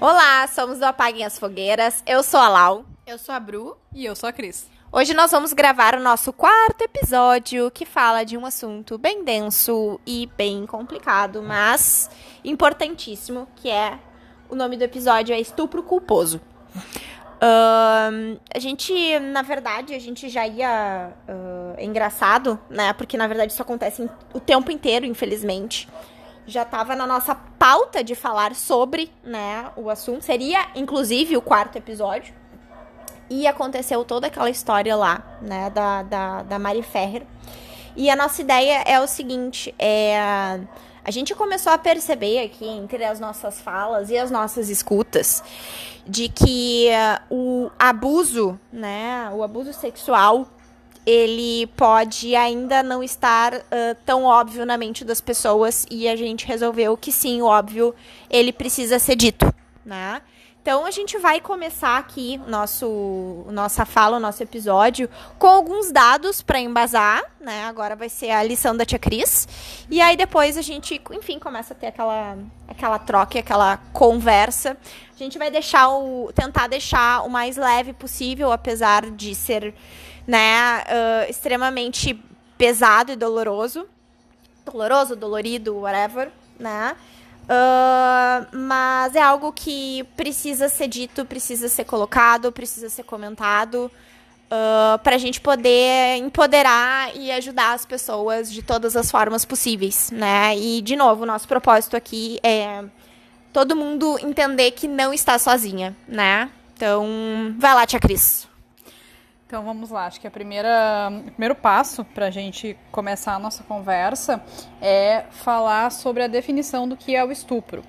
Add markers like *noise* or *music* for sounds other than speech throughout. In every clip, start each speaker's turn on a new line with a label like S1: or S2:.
S1: Olá, somos do Apaguem as Fogueiras. Eu sou a Lau.
S2: Eu sou a Bru.
S3: E eu sou a Cris.
S1: Hoje nós vamos gravar o nosso quarto episódio que fala de um assunto bem denso e bem complicado, mas importantíssimo, que é o nome do episódio é Estupro Culposo. Uh, a gente, na verdade, a gente já ia. Uh, é engraçado, né? Porque na verdade isso acontece o tempo inteiro, infelizmente. Já estava na nossa pauta de falar sobre, né, o assunto. Seria, inclusive, o quarto episódio. E aconteceu toda aquela história lá, né, da, da, da Mari Ferrer. E a nossa ideia é o seguinte: é. A gente começou a perceber aqui entre as nossas falas e as nossas escutas de que uh, o abuso, né, o abuso sexual, ele pode ainda não estar uh, tão óbvio na mente das pessoas e a gente resolveu que sim, óbvio, ele precisa ser dito, né? Então a gente vai começar aqui nosso nossa fala, o nosso episódio com alguns dados para embasar, né? Agora vai ser a lição da tia Cris. E aí depois a gente, enfim, começa a ter aquela aquela troca, aquela conversa. A gente vai deixar o tentar deixar o mais leve possível, apesar de ser, né, uh, extremamente pesado e doloroso. Doloroso, dolorido, whatever, né? Uh, mas é algo que precisa ser dito, precisa ser colocado, precisa ser comentado uh, para a gente poder empoderar e ajudar as pessoas de todas as formas possíveis, né? E de novo, nosso propósito aqui é todo mundo entender que não está sozinha, né? Então, vai lá, tia Cris.
S3: Então vamos lá, acho que a primeira, o primeiro passo para a gente começar a nossa conversa é falar sobre a definição do que é o estupro.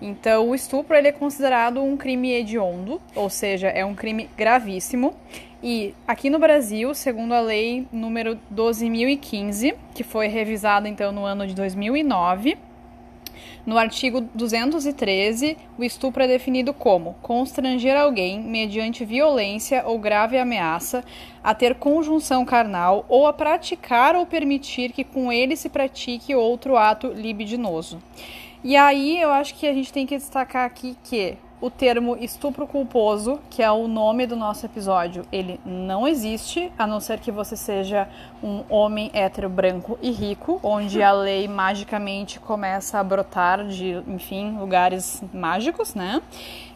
S3: Então, o estupro ele é considerado um crime hediondo, ou seja, é um crime gravíssimo. E aqui no Brasil, segundo a lei número 12.015, que foi revisada então no ano de 2009, no artigo 213, o estupro é definido como constranger alguém mediante violência ou grave ameaça a ter conjunção carnal ou a praticar ou permitir que com ele se pratique outro ato libidinoso. E aí eu acho que a gente tem que destacar aqui que o termo estupro culposo, que é o nome do nosso episódio, ele não existe, a não ser que você seja um homem hétero, branco e rico, onde a *laughs* lei magicamente começa a brotar de, enfim, lugares mágicos, né?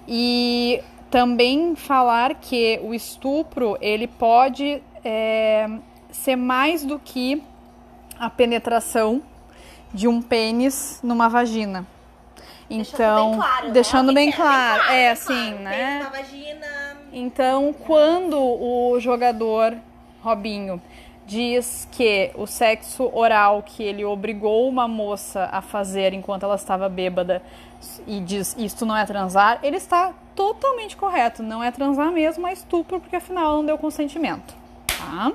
S3: E também falar que o estupro, ele pode é, ser mais do que a penetração de um pênis numa vagina. Então, deixando bem claro, deixando né? bem claro. Bem claro é assim, claro. né?
S1: Vagina...
S3: Então, quando o jogador Robinho diz que o sexo oral que ele obrigou uma moça a fazer enquanto ela estava bêbada e diz isso não é transar, ele está totalmente correto. Não é transar mesmo, é estupro, porque afinal não deu consentimento. Tá?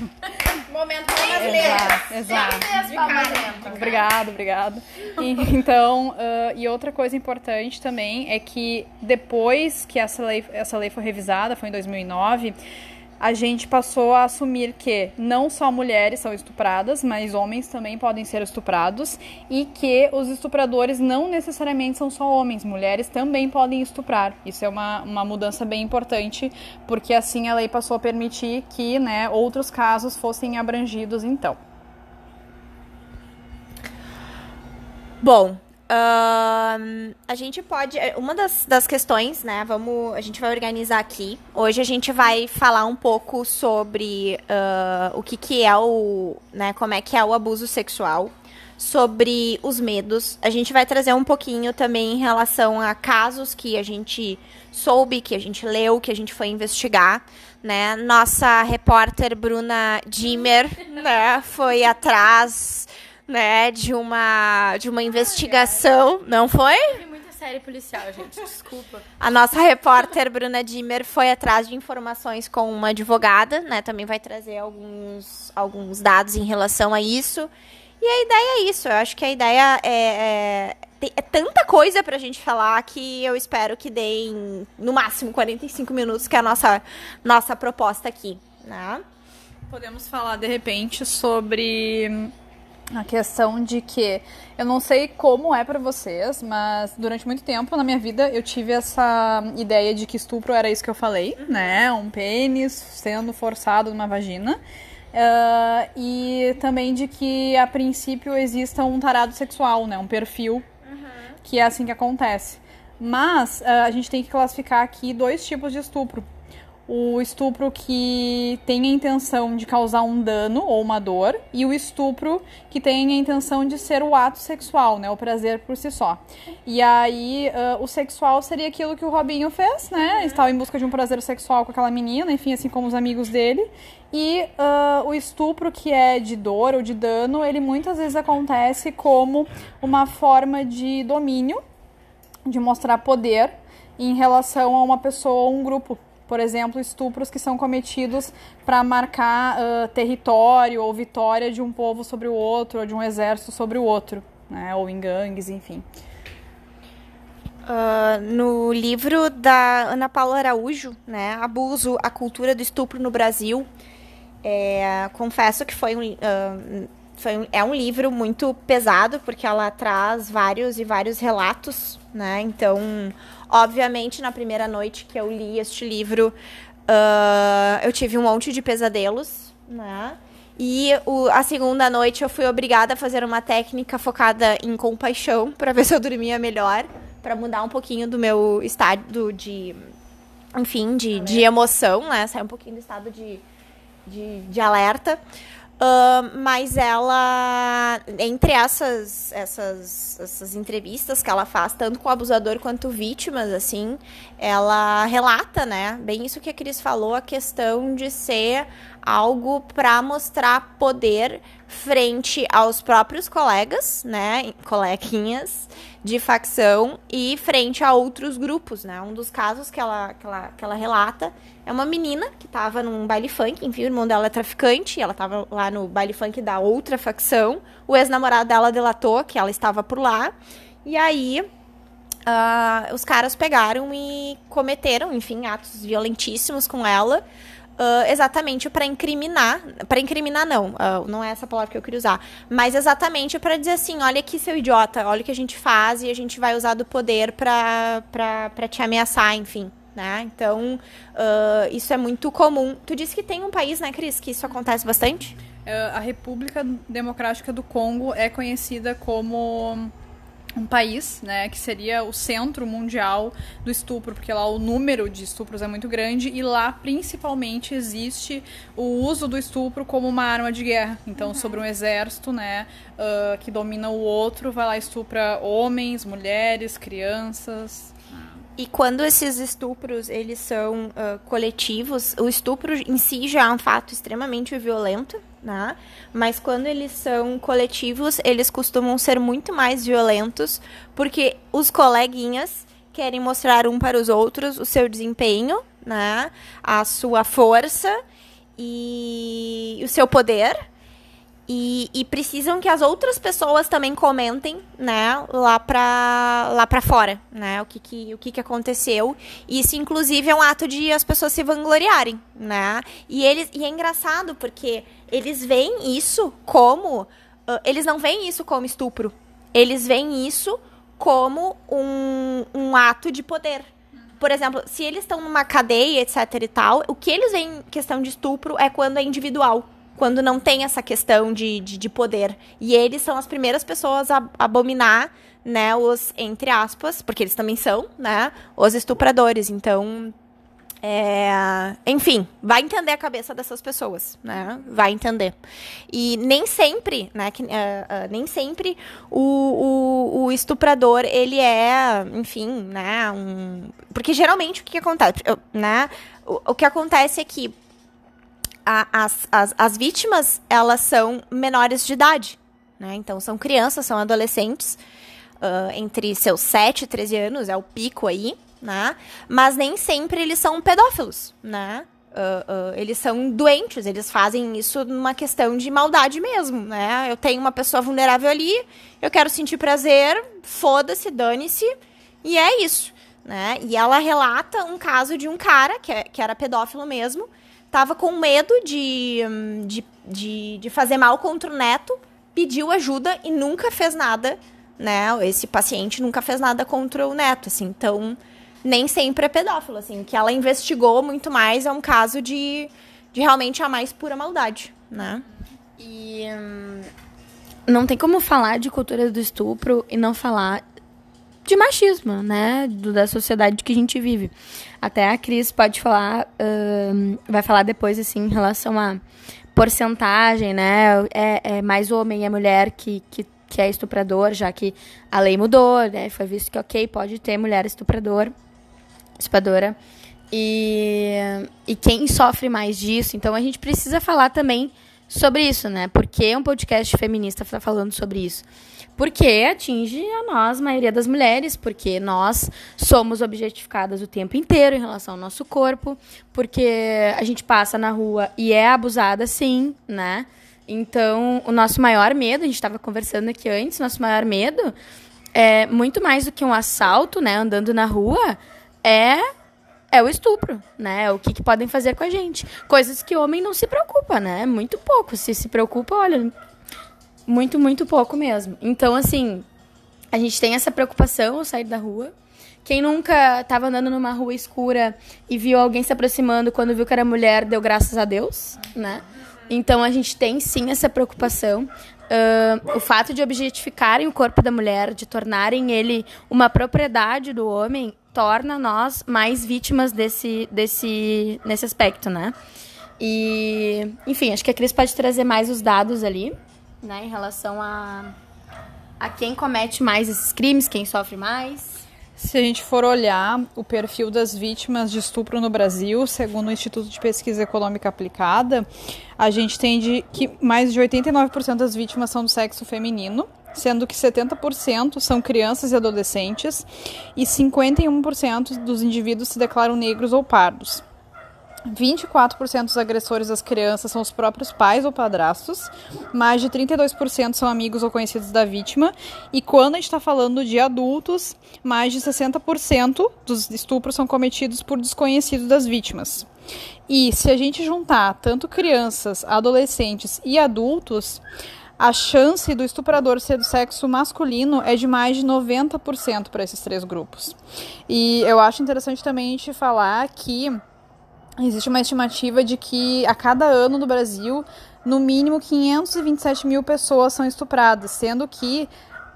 S3: *laughs*
S1: Momento para
S3: Exato, exato. Obrigado, obrigado. E, então, uh, e outra coisa importante também é que depois que essa lei, essa lei foi revisada, foi em 2009, a gente passou a assumir que não só mulheres são estupradas, mas homens também podem ser estuprados e que os estupradores não necessariamente são só homens, mulheres também podem estuprar. Isso é uma, uma mudança bem importante, porque assim a lei passou a permitir que né, outros casos fossem abrangidos então.
S1: Bom, Uh, a gente pode. É, uma das, das questões, né? Vamos. A gente vai organizar aqui. Hoje a gente vai falar um pouco sobre uh, o que, que é o. Né, como é que é o abuso sexual. Sobre os medos. A gente vai trazer um pouquinho também em relação a casos que a gente soube, que a gente leu, que a gente foi investigar. Né? Nossa repórter Bruna Dimmer né, foi atrás né, de uma de uma investigação, não foi?
S2: muita série policial, gente, desculpa.
S1: A nossa repórter Bruna Dimmer foi atrás de informações com uma advogada, né, também vai trazer alguns alguns dados em relação a isso. E a ideia é isso, eu acho que a ideia é, é, é tanta coisa pra gente falar que eu espero que deem no máximo 45 minutos, que é a nossa, nossa proposta aqui, né?
S3: Podemos falar, de repente, sobre a questão de que eu não sei como é para vocês, mas durante muito tempo na minha vida eu tive essa ideia de que estupro era isso que eu falei, uhum. né? Um pênis sendo forçado numa vagina. Uh, e também de que a princípio exista um tarado sexual, né? Um perfil uhum. que é assim que acontece. Mas uh, a gente tem que classificar aqui dois tipos de estupro o estupro que tem a intenção de causar um dano ou uma dor e o estupro que tem a intenção de ser o ato sexual, né, o prazer por si só. E aí uh, o sexual seria aquilo que o Robinho fez, né, uhum. estava em busca de um prazer sexual com aquela menina, enfim, assim como os amigos dele. E uh, o estupro que é de dor ou de dano, ele muitas vezes acontece como uma forma de domínio, de mostrar poder em relação a uma pessoa ou um grupo por exemplo, estupros que são cometidos para marcar uh, território ou vitória de um povo sobre o outro, ou de um exército sobre o outro, né? ou em gangues, enfim.
S1: Uh, no livro da Ana Paula Araújo, né, Abuso, a cultura do estupro no Brasil, é, confesso que foi um, uh, foi um, é um livro muito pesado, porque ela traz vários e vários relatos, né, então Obviamente, na primeira noite que eu li este livro, uh, eu tive um monte de pesadelos, né? E o, a segunda noite eu fui obrigada a fazer uma técnica focada em compaixão *laughs* para ver se eu dormia melhor, para mudar um pouquinho do meu estado de, enfim, de, de emoção, né? Sair um pouquinho do estado de, de, de alerta. Mas ela, entre essas, essas, essas entrevistas que ela faz, tanto com o abusador quanto vítimas, assim, ela relata, né, bem isso que a Cris falou, a questão de ser algo para mostrar poder frente aos próprios colegas, né, coleguinhas de facção e frente a outros grupos, né? Um dos casos que ela, que ela, que ela relata é uma menina que estava num baile funk, enfim, o irmão dela é traficante, ela estava lá no baile funk da outra facção, o ex-namorado dela delatou que ela estava por lá, e aí uh, os caras pegaram e cometeram, enfim, atos violentíssimos com ela, Uh, exatamente para incriminar, para incriminar não, uh, não é essa palavra que eu queria usar, mas exatamente para dizer assim, olha aqui seu idiota, olha o que a gente faz e a gente vai usar do poder para te ameaçar, enfim. Né? Então, uh, isso é muito comum. Tu disse que tem um país, né, Cris, que isso acontece bastante?
S3: a República Democrática do Congo é conhecida como um país, né, que seria o centro mundial do estupro, porque lá o número de estupros é muito grande e lá principalmente existe o uso do estupro como uma arma de guerra. Então, uhum. sobre um exército, né, uh, que domina o outro, vai lá estupra homens, mulheres, crianças.
S1: E quando esses estupros eles são uh, coletivos, o estupro em si já é um fato extremamente violento, né? Mas quando eles são coletivos, eles costumam ser muito mais violentos, porque os coleguinhas querem mostrar um para os outros o seu desempenho, né? A sua força e o seu poder. E, e, precisam que as outras pessoas também comentem, né, lá pra, lá pra fora, né, o que que, o que que aconteceu. Isso, inclusive, é um ato de as pessoas se vangloriarem, né. E, eles, e é engraçado, porque eles veem isso como... Uh, eles não veem isso como estupro. Eles veem isso como um, um ato de poder. Por exemplo, se eles estão numa cadeia, etc e tal, o que eles veem questão de estupro é quando é individual quando não tem essa questão de, de, de poder. E eles são as primeiras pessoas a abominar, né, os, entre aspas, porque eles também são, né, os estupradores. Então, é, enfim, vai entender a cabeça dessas pessoas, né? Vai entender. E nem sempre, né? Que, uh, uh, nem sempre o, o, o, estuprador ele é, enfim, né? Um, porque geralmente o que, que acontece, né? O, o que acontece é que a, as, as, as vítimas, elas são menores de idade, né? Então, são crianças, são adolescentes, uh, entre seus 7 e 13 anos, é o pico aí, né? Mas nem sempre eles são pedófilos, né? Uh, uh, eles são doentes, eles fazem isso numa questão de maldade mesmo, né? Eu tenho uma pessoa vulnerável ali, eu quero sentir prazer, foda-se, dane-se, e é isso, né? E ela relata um caso de um cara, que, é, que era pedófilo mesmo, tava com medo de, de, de, de fazer mal contra o neto, pediu ajuda e nunca fez nada, né? Esse paciente nunca fez nada contra o neto, assim. Então, nem sempre é pedófilo, assim. Que ela investigou muito mais é um caso de, de realmente a mais pura maldade, né?
S2: E hum, não tem como falar de cultura do estupro e não falar de machismo, né? Do, da sociedade que a gente vive. Até a Cris pode falar, hum, vai falar depois, assim, em relação a porcentagem, né? É, é mais homem e mulher que, que, que é estuprador, já que a lei mudou, né? Foi visto que, ok, pode ter mulher estuprador, estupradora. E, e quem sofre mais disso. Então a gente precisa falar também sobre isso, né? Porque um podcast feminista está falando sobre isso? Porque atinge a nós, a maioria das mulheres, porque nós somos objetificadas o tempo inteiro em relação ao nosso corpo, porque a gente passa na rua e é abusada sim, né? Então, o nosso maior medo, a gente estava conversando aqui antes, nosso maior medo é muito mais do que um assalto, né, andando na rua, é é o estupro, né? O que, que, podem fazer com a gente. Coisas que o homem não se preocupa, né? Muito pouco. Se se preocupa, olha, muito, muito pouco mesmo. Então, assim, a gente tem essa preocupação ao sair da rua. Quem nunca estava andando numa rua escura e viu alguém se aproximando quando viu que era mulher, deu graças a Deus, né? Então a gente tem sim essa preocupação. Uh, o fato de objetificarem o corpo da mulher, de tornarem ele uma propriedade do homem, torna nós mais vítimas desse, desse nesse aspecto, né? E, enfim, acho que a Cris pode trazer mais os dados ali, né, em relação a, a quem comete mais esses crimes, quem sofre mais.
S3: Se a gente for olhar o perfil das vítimas de estupro no Brasil, segundo o Instituto de Pesquisa Econômica Aplicada, a gente tem de que mais de 89% das vítimas são do sexo feminino, sendo que 70% são crianças e adolescentes e 51% dos indivíduos se declaram negros ou pardos. 24% dos agressores das crianças são os próprios pais ou padrastos, mais de 32% são amigos ou conhecidos da vítima, e quando a gente está falando de adultos, mais de 60% dos estupros são cometidos por desconhecidos das vítimas. E se a gente juntar tanto crianças, adolescentes e adultos, a chance do estuprador ser do sexo masculino é de mais de 90% para esses três grupos. E eu acho interessante também a gente falar que existe uma estimativa de que a cada ano no Brasil, no mínimo 527 mil pessoas são estupradas, sendo que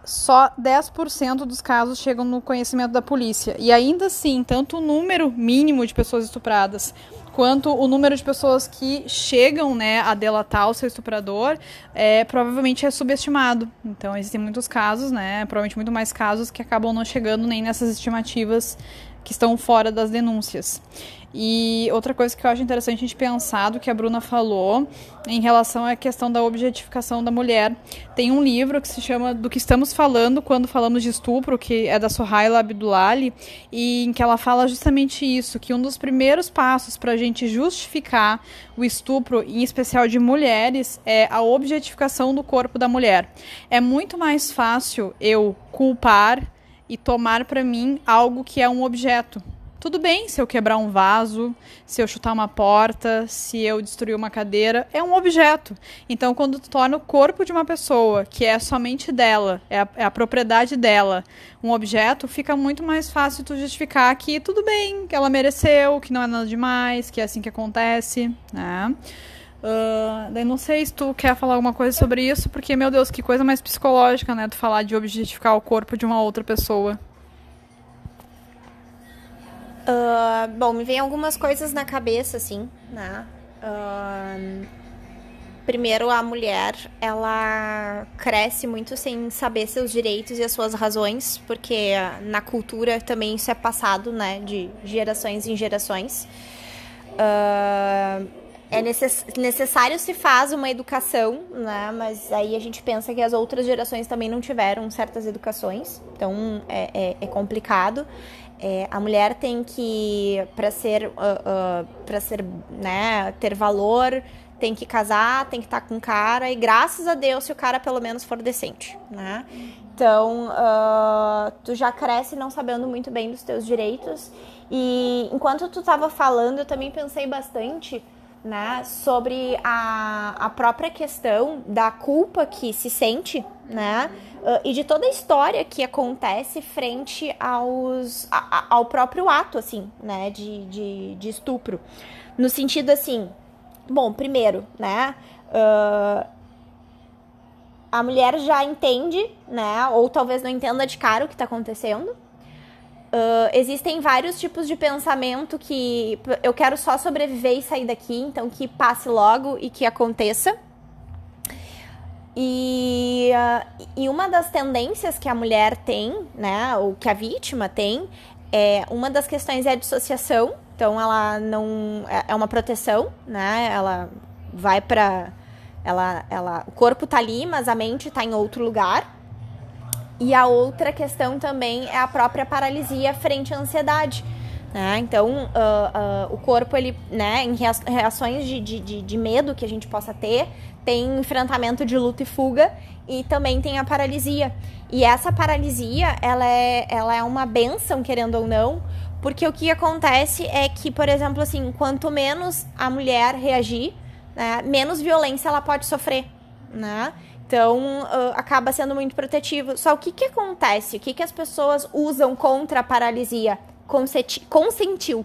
S3: só 10% dos casos chegam no conhecimento da polícia. E ainda assim, tanto o número mínimo de pessoas estupradas quanto o número de pessoas que chegam né, a delatar o seu estuprador é, provavelmente é subestimado. Então existem muitos casos, né, provavelmente muito mais casos que acabam não chegando nem nessas estimativas que estão fora das denúncias. E outra coisa que eu acho interessante a gente pensar do que a Bruna falou em relação à questão da objetificação da mulher. Tem um livro que se chama Do que estamos falando quando falamos de estupro, que é da Sohaila Abdullali, e em que ela fala justamente isso, que um dos primeiros passos para a gente justificar o estupro, em especial de mulheres, é a objetificação do corpo da mulher. É muito mais fácil eu culpar e tomar para mim algo que é um objeto, tudo bem se eu quebrar um vaso, se eu chutar uma porta, se eu destruir uma cadeira, é um objeto. Então, quando tu torna o corpo de uma pessoa, que é somente dela, é a, é a propriedade dela, um objeto, fica muito mais fácil tu justificar que tudo bem, que ela mereceu, que não é nada demais, que é assim que acontece, né? Uh, daí não sei se tu quer falar alguma coisa sobre isso, porque, meu Deus, que coisa mais psicológica, né? Tu falar de objetificar o corpo de uma outra pessoa.
S1: Uh, bom, me vem algumas coisas na cabeça, assim, né? Uh, primeiro, a mulher, ela cresce muito sem saber seus direitos e as suas razões, porque na cultura também isso é passado, né? De gerações em gerações. Uh, é necess necessário se faz uma educação, né? Mas aí a gente pensa que as outras gerações também não tiveram certas educações, então é, é, é complicado. É, a mulher tem que, para ser, uh, uh, para ser, né, ter valor, tem que casar, tem que estar tá com cara e graças a Deus se o cara pelo menos for decente, né? Então, uh, tu já cresce não sabendo muito bem dos teus direitos e enquanto tu estava falando, eu também pensei bastante né, sobre a, a própria questão da culpa que se sente, né, uh, e de toda a história que acontece frente aos, a, a, ao próprio ato, assim, né, de, de, de, estupro. No sentido assim, bom, primeiro, né, uh, a mulher já entende, né, ou talvez não entenda de cara o que está acontecendo, Uh, existem vários tipos de pensamento que eu quero só sobreviver e sair daqui, então que passe logo e que aconteça. E, uh, e uma das tendências que a mulher tem, né, ou que a vítima tem, é uma das questões é a dissociação. Então ela não é, é uma proteção, né? Ela vai para ela, ela, o corpo tá ali, mas a mente tá em outro lugar. E a outra questão também é a própria paralisia frente à ansiedade. Né? Então, uh, uh, o corpo, ele, né, em reações de, de, de medo que a gente possa ter, tem enfrentamento de luta e fuga e também tem a paralisia. E essa paralisia, ela é, ela é uma benção, querendo ou não, porque o que acontece é que, por exemplo, assim, quanto menos a mulher reagir, né, menos violência ela pode sofrer, né? Então, uh, acaba sendo muito protetivo. Só o que, que acontece? O que, que as pessoas usam contra a paralisia? Consenti consentiu.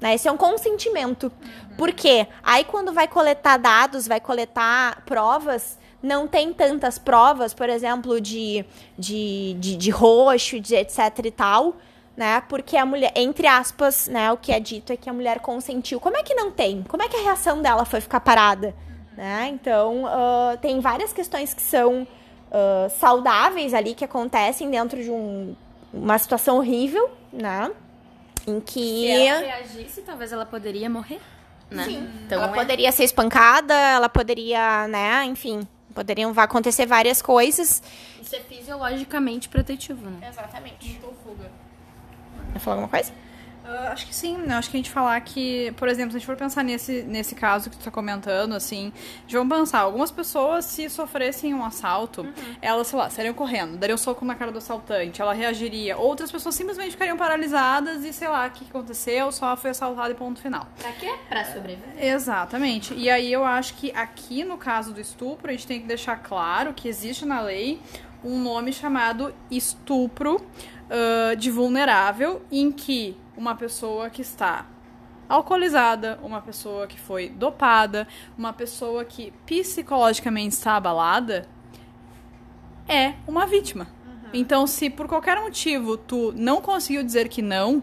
S1: Né? Esse é um consentimento. Uhum. Por quê? Aí, quando vai coletar dados, vai coletar provas, não tem tantas provas, por exemplo, de, de, de, de roxo, de etc e tal, né? Porque a mulher, entre aspas, né, o que é dito é que a mulher consentiu. Como é que não tem? Como é que a reação dela foi ficar parada? Né? Então, uh, tem várias questões que são uh, saudáveis ali, que acontecem dentro de um, uma situação horrível, né? Em que...
S2: Se ela reagisse, talvez ela poderia morrer, né?
S1: Sim. Então, ela é... poderia ser espancada, ela poderia, né? Enfim, poderiam acontecer várias coisas.
S2: Isso é fisiologicamente protetivo, né?
S1: Exatamente.
S3: Não fuga.
S1: Quer falar alguma coisa?
S3: Uh, acho que sim, né? Acho que a gente falar que, por exemplo, se a gente for pensar nesse, nesse caso que tu tá comentando, assim, vamos pensar, algumas pessoas, se sofressem um assalto, uhum. elas, sei lá, sairiam correndo, dariam um soco na cara do assaltante, ela reagiria. Outras pessoas simplesmente ficariam paralisadas e, sei lá, o que aconteceu, só foi assaltada e ponto final.
S2: Pra quê? Pra sobreviver.
S3: exatamente. E aí eu acho que aqui, no caso do estupro, a gente tem que deixar claro que existe na lei um nome chamado estupro uh, de vulnerável, em que uma pessoa que está alcoolizada, uma pessoa que foi dopada, uma pessoa que psicologicamente está abalada, é uma vítima. Uhum. Então, se por qualquer motivo tu não conseguiu dizer que não,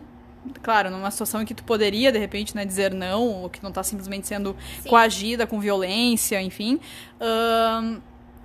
S3: claro, numa situação em que tu poderia, de repente, né, dizer não, ou que não está simplesmente sendo Sim. coagida com violência, enfim, uh,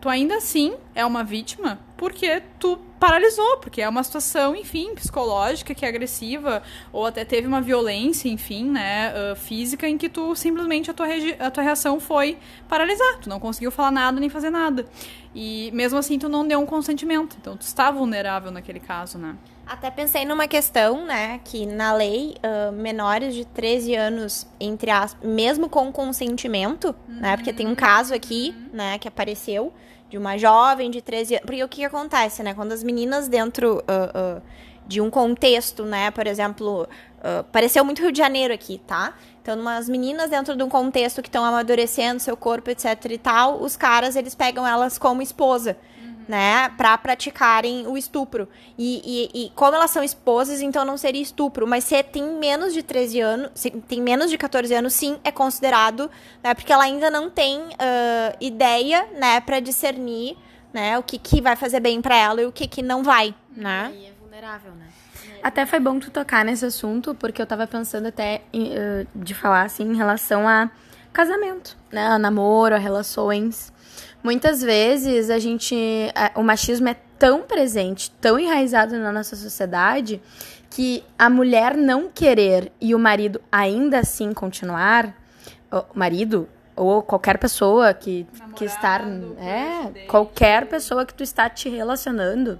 S3: tu ainda assim é uma vítima porque tu paralisou, porque é uma situação, enfim, psicológica que é agressiva, ou até teve uma violência, enfim, né, uh, física, em que tu simplesmente a tua, a tua reação foi paralisar, tu não conseguiu falar nada nem fazer nada. E mesmo assim tu não deu um consentimento, então tu está vulnerável naquele caso, né.
S1: Até pensei numa questão, né, que na lei, uh, menores de 13 anos, entre as, mesmo com consentimento, uhum. né, porque tem um caso aqui, uhum. né, que apareceu, de uma jovem de 13 anos. Porque o que, que acontece, né? Quando as meninas dentro uh, uh, de um contexto, né? Por exemplo, uh, pareceu muito Rio de Janeiro aqui, tá? Então, umas meninas dentro de um contexto que estão amadurecendo seu corpo, etc e tal, os caras, eles pegam elas como esposa né, para praticarem o estupro. E, e, e, como elas são esposas, então não seria estupro. Mas se tem menos de 13 anos, se tem menos de 14 anos, sim, é considerado, né, porque ela ainda não tem uh, ideia, né, para discernir, né, o que, que vai fazer bem para ela e o que, que não vai, né.
S2: E é vulnerável, né. Até foi bom tu tocar nesse assunto, porque eu tava pensando até uh, de falar, assim, em relação a casamento, né, a namoro, a relações Muitas vezes a gente. o machismo é tão presente, tão enraizado na nossa sociedade, que a mulher não querer e o marido ainda assim continuar, o marido ou qualquer pessoa que, que está. É, qualquer pessoa que tu está te relacionando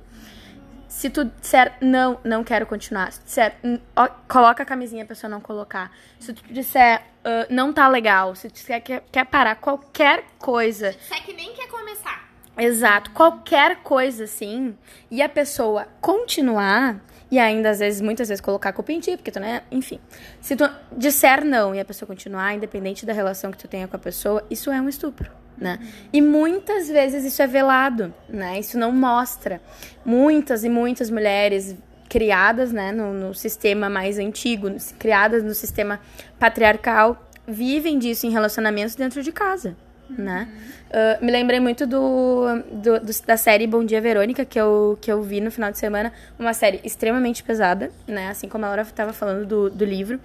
S2: se tu disser não, não quero continuar. Se tu disser ó, coloca a camisinha a pessoa não colocar. Se tu disser uh, não tá legal, se tu disser que quer parar qualquer coisa.
S1: Se é que nem quer começar.
S2: Exato, qualquer coisa assim, e a pessoa continuar, E ainda, às vezes, muitas vezes, colocar a culpa em ti, porque tu, né? Enfim. Se tu disser não e a pessoa continuar, independente da relação que tu tenha com a pessoa, isso é um estupro. Né? E muitas vezes isso é velado, né? Isso não mostra. Muitas e muitas mulheres criadas né, no, no sistema mais antigo, criadas no sistema patriarcal, vivem disso em relacionamentos dentro de casa, né? Uh, me lembrei muito do, do, do, da série Bom Dia Verônica, que eu, que eu vi no final de semana. Uma série extremamente pesada, né? Assim como a Laura estava falando do, do livro.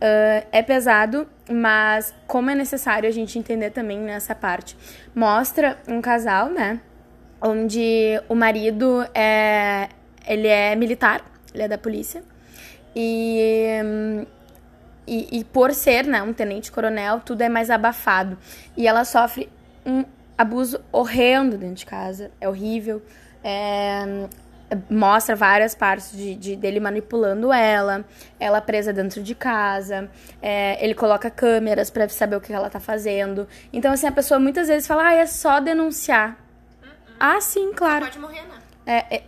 S2: Uh, é pesado, mas como é necessário a gente entender também nessa parte. Mostra um casal, né? Onde o marido é, ele é militar, ele é da polícia. E, e, e, por ser né, um tenente-coronel, tudo é mais abafado. E ela sofre um abuso horrendo dentro de casa. É horrível. É, mostra várias partes de, de, dele manipulando ela, ela presa dentro de casa, é, ele coloca câmeras para saber o que ela tá fazendo. Então, assim, a pessoa muitas vezes fala, ah, é só denunciar. Uh -uh. Ah, sim, claro.
S1: Pode morrer, né?
S2: É, é,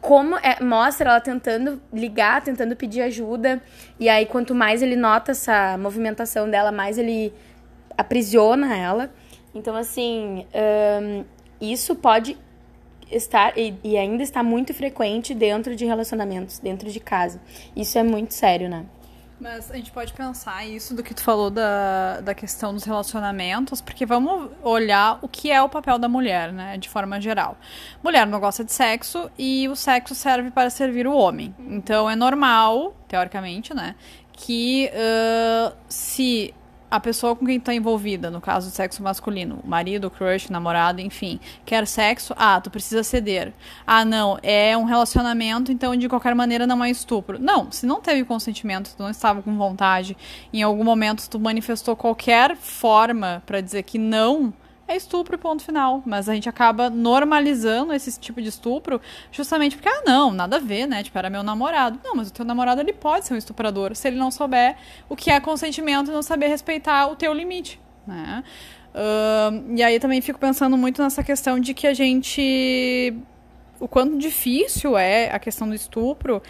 S2: como é, mostra ela tentando ligar, tentando pedir ajuda. E aí, quanto mais ele nota essa movimentação dela, mais ele aprisiona ela. Então, assim, um, isso pode estar e, e ainda está muito frequente dentro de relacionamentos, dentro de casa. Isso é muito sério, né?
S3: Mas a gente pode pensar isso do que tu falou da, da questão dos relacionamentos, porque vamos olhar o que é o papel da mulher, né, de forma geral. Mulher não gosta de sexo e o sexo serve para servir o homem. Então é normal, teoricamente, né, que uh, se a pessoa com quem está envolvida, no caso do sexo masculino, marido, crush, namorado, enfim, quer sexo, ah, tu precisa ceder. Ah, não, é um relacionamento, então de qualquer maneira não é estupro. Não, se não teve consentimento, tu não estava com vontade, em algum momento tu manifestou qualquer forma para dizer que não, é estupro ponto final. Mas a gente acaba normalizando esse tipo de estupro justamente porque, ah, não, nada a ver, né? Tipo, era meu namorado. Não, mas o teu namorado, ele pode ser um estuprador se ele não souber o que é consentimento e não saber respeitar o teu limite, né? Uh, e aí também fico pensando muito nessa questão de que a gente o quanto difícil é a questão do estupro,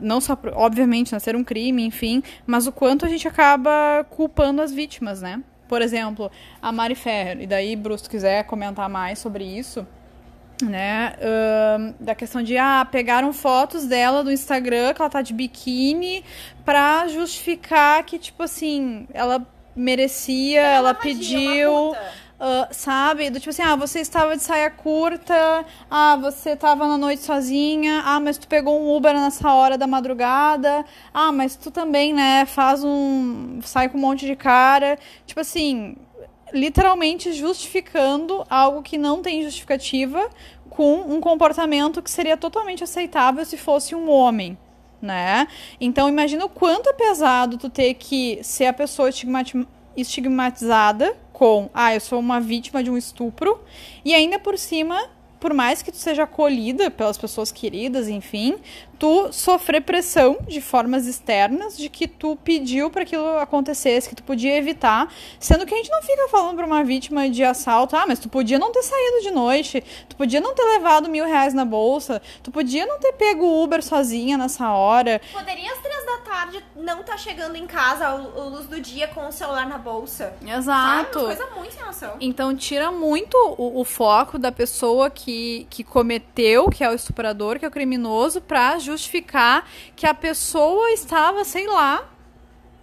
S3: não só, obviamente, ser um crime, enfim, mas o quanto a gente acaba culpando as vítimas, né? Por exemplo, a Mari Ferrer, e daí, Bruce, quiser comentar mais sobre isso, né? Uh, da questão de ah, pegaram fotos dela do Instagram, que ela tá de biquíni, pra justificar que, tipo assim, ela merecia, ela, ela pediu. Uh, sabe? Do tipo assim, ah, você estava de saia curta, ah, você estava na noite sozinha, ah, mas tu pegou um Uber nessa hora da madrugada, ah, mas tu também, né, faz um. sai com um monte de cara. Tipo assim, literalmente justificando algo que não tem justificativa com um comportamento que seria totalmente aceitável se fosse um homem. Né? Então imagina o quanto é pesado tu ter que ser a pessoa estigmatizada com, ah, eu sou uma vítima de um estupro, e ainda por cima, por mais que tu seja acolhida pelas pessoas queridas, enfim, tu sofrer pressão de formas externas de que tu pediu para aquilo acontecesse, que tu podia evitar, sendo que a gente não fica falando para uma vítima de assalto, ah, mas tu podia não ter saído de noite, tu podia não ter levado mil reais na bolsa, tu podia não ter pego o Uber sozinha nessa hora.
S1: Poderia às três da tarde não estar tá chegando em casa à luz do dia com o celular na bolsa.
S3: Exato.
S1: Sabe? Uma coisa muito sem noção.
S3: Então tira muito o, o foco da pessoa que, que cometeu, que é o estuprador, que é o criminoso, pra justificar que a pessoa estava, sei lá,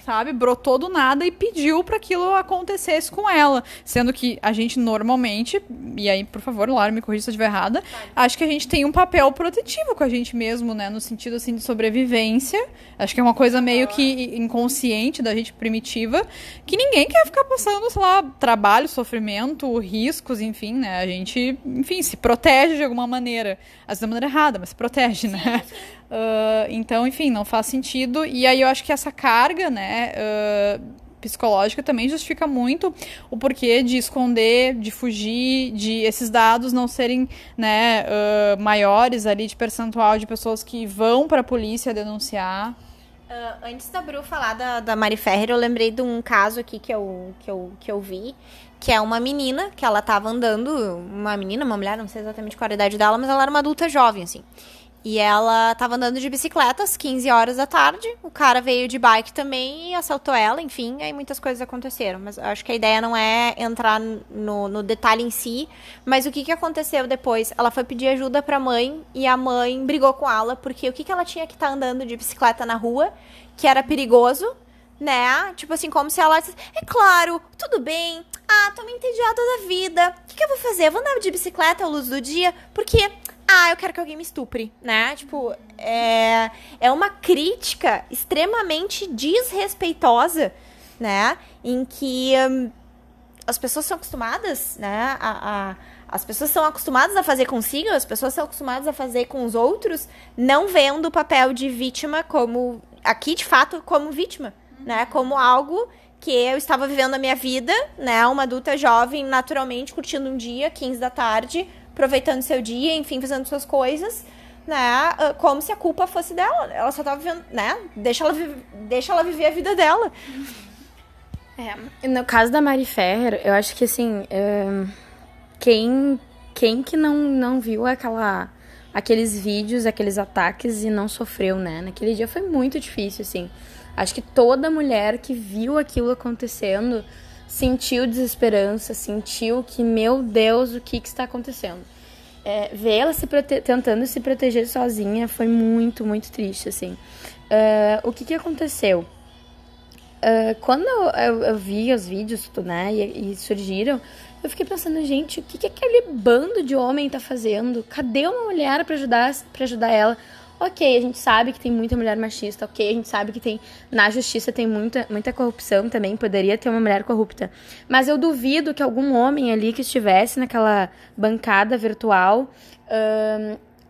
S3: sabe, brotou do nada e pediu para aquilo acontecesse com ela. Sendo que a gente normalmente, e aí, por favor, Lara, me corrija se eu estiver errada, acho que a gente tem um papel protetivo com a gente mesmo, né, no sentido assim de sobrevivência. Acho que é uma coisa meio que inconsciente da gente primitiva, que ninguém quer ficar passando, sei lá, trabalho, sofrimento, riscos, enfim, né? A gente, enfim, se protege de alguma maneira. Às vezes da maneira errada, mas se protege, né? Uh, então, enfim, não faz sentido. E aí eu acho que essa carga, né, uh, psicológica também justifica muito o porquê de esconder, de fugir, de esses dados não serem, né, uh, maiores ali de percentual de pessoas que vão para a polícia denunciar.
S1: Antes da Bru falar da, da Mari Ferrer, eu lembrei de um caso aqui que eu, que, eu, que eu vi, que é uma menina, que ela tava andando, uma menina, uma mulher, não sei exatamente qual a idade dela, mas ela era uma adulta jovem, assim. E ela tava andando de bicicleta às 15 horas da tarde. O cara veio de bike também e assaltou ela, enfim, aí muitas coisas aconteceram. Mas acho que a ideia não é entrar no, no detalhe em si. Mas o que, que aconteceu depois? Ela foi pedir ajuda pra mãe e a mãe brigou com ela, porque o que, que ela tinha que estar tá andando de bicicleta na rua, que era perigoso, né? Tipo assim, como se ela. É claro, tudo bem. Ah, tô me entediada da vida. O que, que eu vou fazer? Eu vou andar de bicicleta à luz do dia, porque ah, eu quero que alguém me estupre, né? Tipo, é, é uma crítica extremamente desrespeitosa, né? Em que hum, as pessoas são acostumadas, né? A, a, as pessoas são acostumadas a fazer consigo, as pessoas são acostumadas a fazer com os outros, não vendo o papel de vítima como, aqui de fato, como vítima, né? Como algo que eu estava vivendo a minha vida, né? Uma adulta jovem, naturalmente, curtindo um dia, 15 da tarde, aproveitando seu dia, enfim, fazendo suas coisas, né? Ah, como se a culpa fosse dela. Ela só tava vivendo, né? Deixa ela, deixa ela viver a vida dela.
S2: É, no caso da Mari Ferrer, eu acho que assim, é, quem, quem que não, não viu aquela, aqueles vídeos, aqueles ataques e não sofreu, né? Naquele dia foi muito difícil, assim. Acho que toda mulher que viu aquilo acontecendo sentiu desesperança, sentiu que, meu Deus, o que, que está acontecendo? É, ver ela se tentando se proteger sozinha foi muito, muito triste, assim. Uh, o que, que aconteceu? Uh, quando eu, eu, vi os vídeos, né, e, e, surgiram, eu fiquei pensando, gente, o que, que aquele bando de homem tá fazendo? Cadê uma mulher para ajudar, ajudar ela? Ok, a gente sabe que tem muita mulher machista, ok, a gente sabe que tem na justiça tem muita, muita corrupção também, poderia ter uma mulher corrupta. Mas eu duvido que algum homem ali que estivesse naquela bancada virtual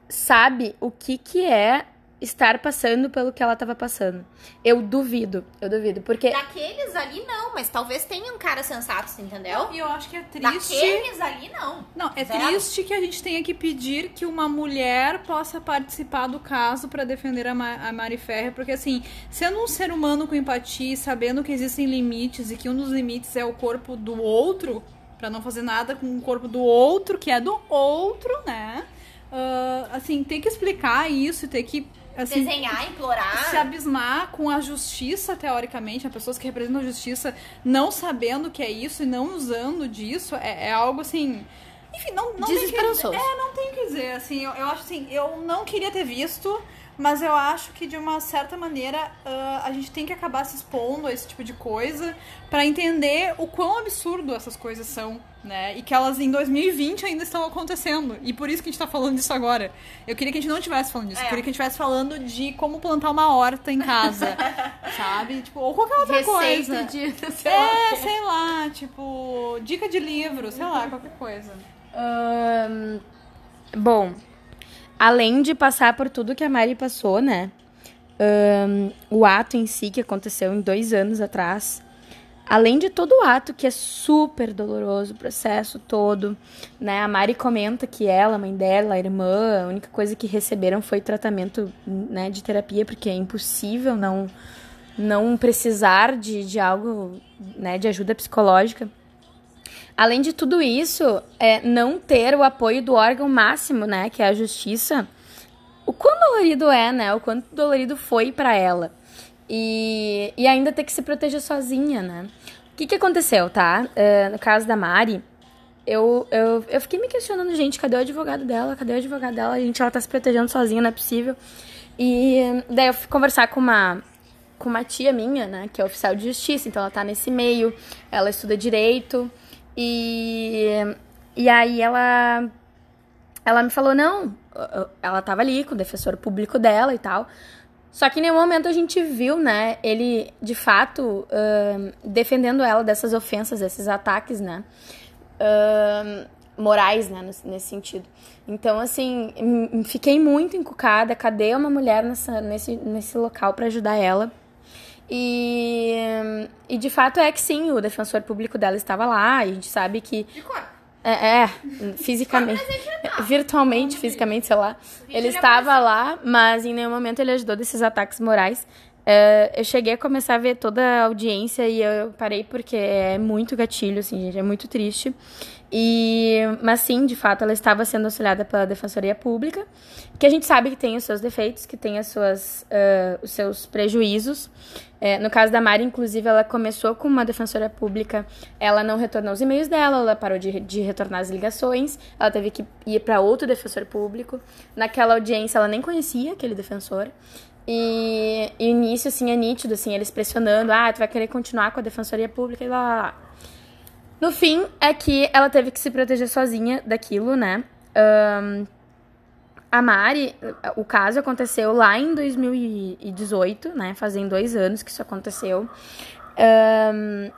S2: sabe o que, que é estar passando pelo que ela estava passando. Eu duvido, eu duvido, porque...
S1: Daqueles ali não, mas talvez tenham cara sensatos, entendeu?
S3: E eu acho que é triste...
S1: Daqueles ali não.
S3: Não, é Zero. triste que a gente tenha que pedir que uma mulher possa participar do caso para defender a, Ma a Mari Ferrer, porque assim, sendo um ser humano com empatia, sabendo que existem limites e que um dos limites é o corpo do outro, para não fazer nada com o corpo do outro, que é do outro, né? Uh, assim, tem que explicar isso, ter que
S1: assim, desenhar, implorar.
S3: Se abismar com a justiça, teoricamente, as pessoas que representam a justiça não sabendo o que é isso e não usando disso, é, é algo assim. Enfim, não, não tem que dizer. É, não tem que dizer. Assim, eu, eu acho assim, eu não queria ter visto. Mas eu acho que de uma certa maneira uh, a gente tem que acabar se expondo a esse tipo de coisa para entender o quão absurdo essas coisas são, né? E que elas em 2020 ainda estão acontecendo. E por isso que a gente tá falando disso agora. Eu queria que a gente não estivesse falando disso. É. Eu queria que a gente estivesse falando de como plantar uma horta em casa. *laughs* sabe? Tipo, ou qualquer outra
S1: Receita
S3: coisa.
S1: de.
S3: Sei é, lá. sei lá, tipo, dica de livro, sei lá, qualquer coisa.
S2: Um, bom, além de passar por tudo que a Mari passou, né? Um, o ato em si que aconteceu em dois anos atrás. Além de todo o ato que é super doloroso, o processo todo, né? A Mari comenta que ela, a mãe dela, a irmã, a única coisa que receberam foi tratamento né, de terapia, porque é impossível não, não precisar de, de algo, né, de ajuda psicológica. Além de tudo isso, é, não ter o apoio do órgão máximo, né, que é a justiça, o quão dolorido é, né? O quanto dolorido foi para ela. E, e ainda ter que se proteger sozinha, né? O que, que aconteceu, tá? Uh, no caso da Mari, eu, eu, eu fiquei me questionando, gente, cadê o advogado dela? Cadê o advogado dela? Gente, ela tá se protegendo sozinha, não é possível. E daí eu fui conversar com uma, com uma tia minha, né, que é oficial de justiça, então ela tá nesse meio, ela estuda direito, e, e aí ela, ela me falou, não, ela tava ali com o defensor público dela e tal. Só que em nenhum momento a gente viu, né, ele de fato uh, defendendo ela dessas ofensas, desses ataques, né, uh, morais, né, nesse sentido. Então, assim, fiquei muito encucada. Cadê uma mulher nessa, nesse, nesse local para ajudar ela? E, e de fato é que sim, o defensor público dela estava lá, e a gente sabe que.
S1: De corpo.
S2: É, é fisicamente. virtualmente, fisicamente, sei lá. Ele estava lá, mas em nenhum momento ele ajudou desses ataques morais. É, eu cheguei a começar a ver toda a audiência e eu parei porque é muito gatilho, assim, gente, é muito triste. E, mas sim, de fato, ela estava sendo auxiliada pela Defensoria Pública, que a gente sabe que tem os seus defeitos, que tem as suas, uh, os seus prejuízos. É, no caso da Mari, inclusive, ela começou com uma defensora pública, ela não retornou os e-mails dela, ela parou de, de retornar as ligações, ela teve que ir para outro defensor público. Naquela audiência, ela nem conhecia aquele defensor. E, e início, assim, é nítido, assim, eles pressionando, ah, tu vai querer continuar com a defensoria pública e lá, lá, lá. No fim, é que ela teve que se proteger sozinha daquilo, né? Um, a Mari, o caso aconteceu lá em 2018, né? Fazem dois anos que isso aconteceu. Um,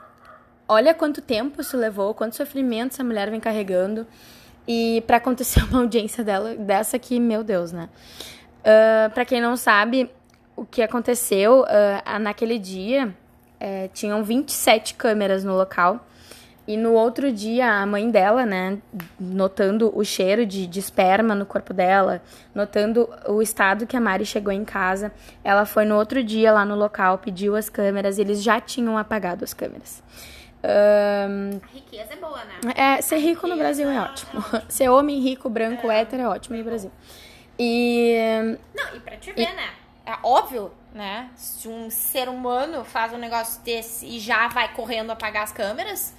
S2: olha quanto tempo isso levou, quanto sofrimento essa mulher vem carregando. E para acontecer *laughs* uma audiência dela, dessa aqui, meu Deus, né? Uh, para quem não sabe, o que aconteceu uh, naquele dia, uh, tinham 27 câmeras no local. E no outro dia, a mãe dela, né, notando o cheiro de, de, esperma no corpo dela, notando o estado que a Mari chegou em casa, ela foi no outro dia lá no local, pediu as câmeras eles já tinham apagado as câmeras.
S1: Um, a riqueza é boa, né?
S2: É, ser rico no Brasil é ótimo. É ser homem rico, branco, é. hétero é ótimo no Brasil.
S1: E. Não, e pra te ver, e, né? É óbvio, né? Se um ser humano faz um negócio desse e já vai correndo apagar as câmeras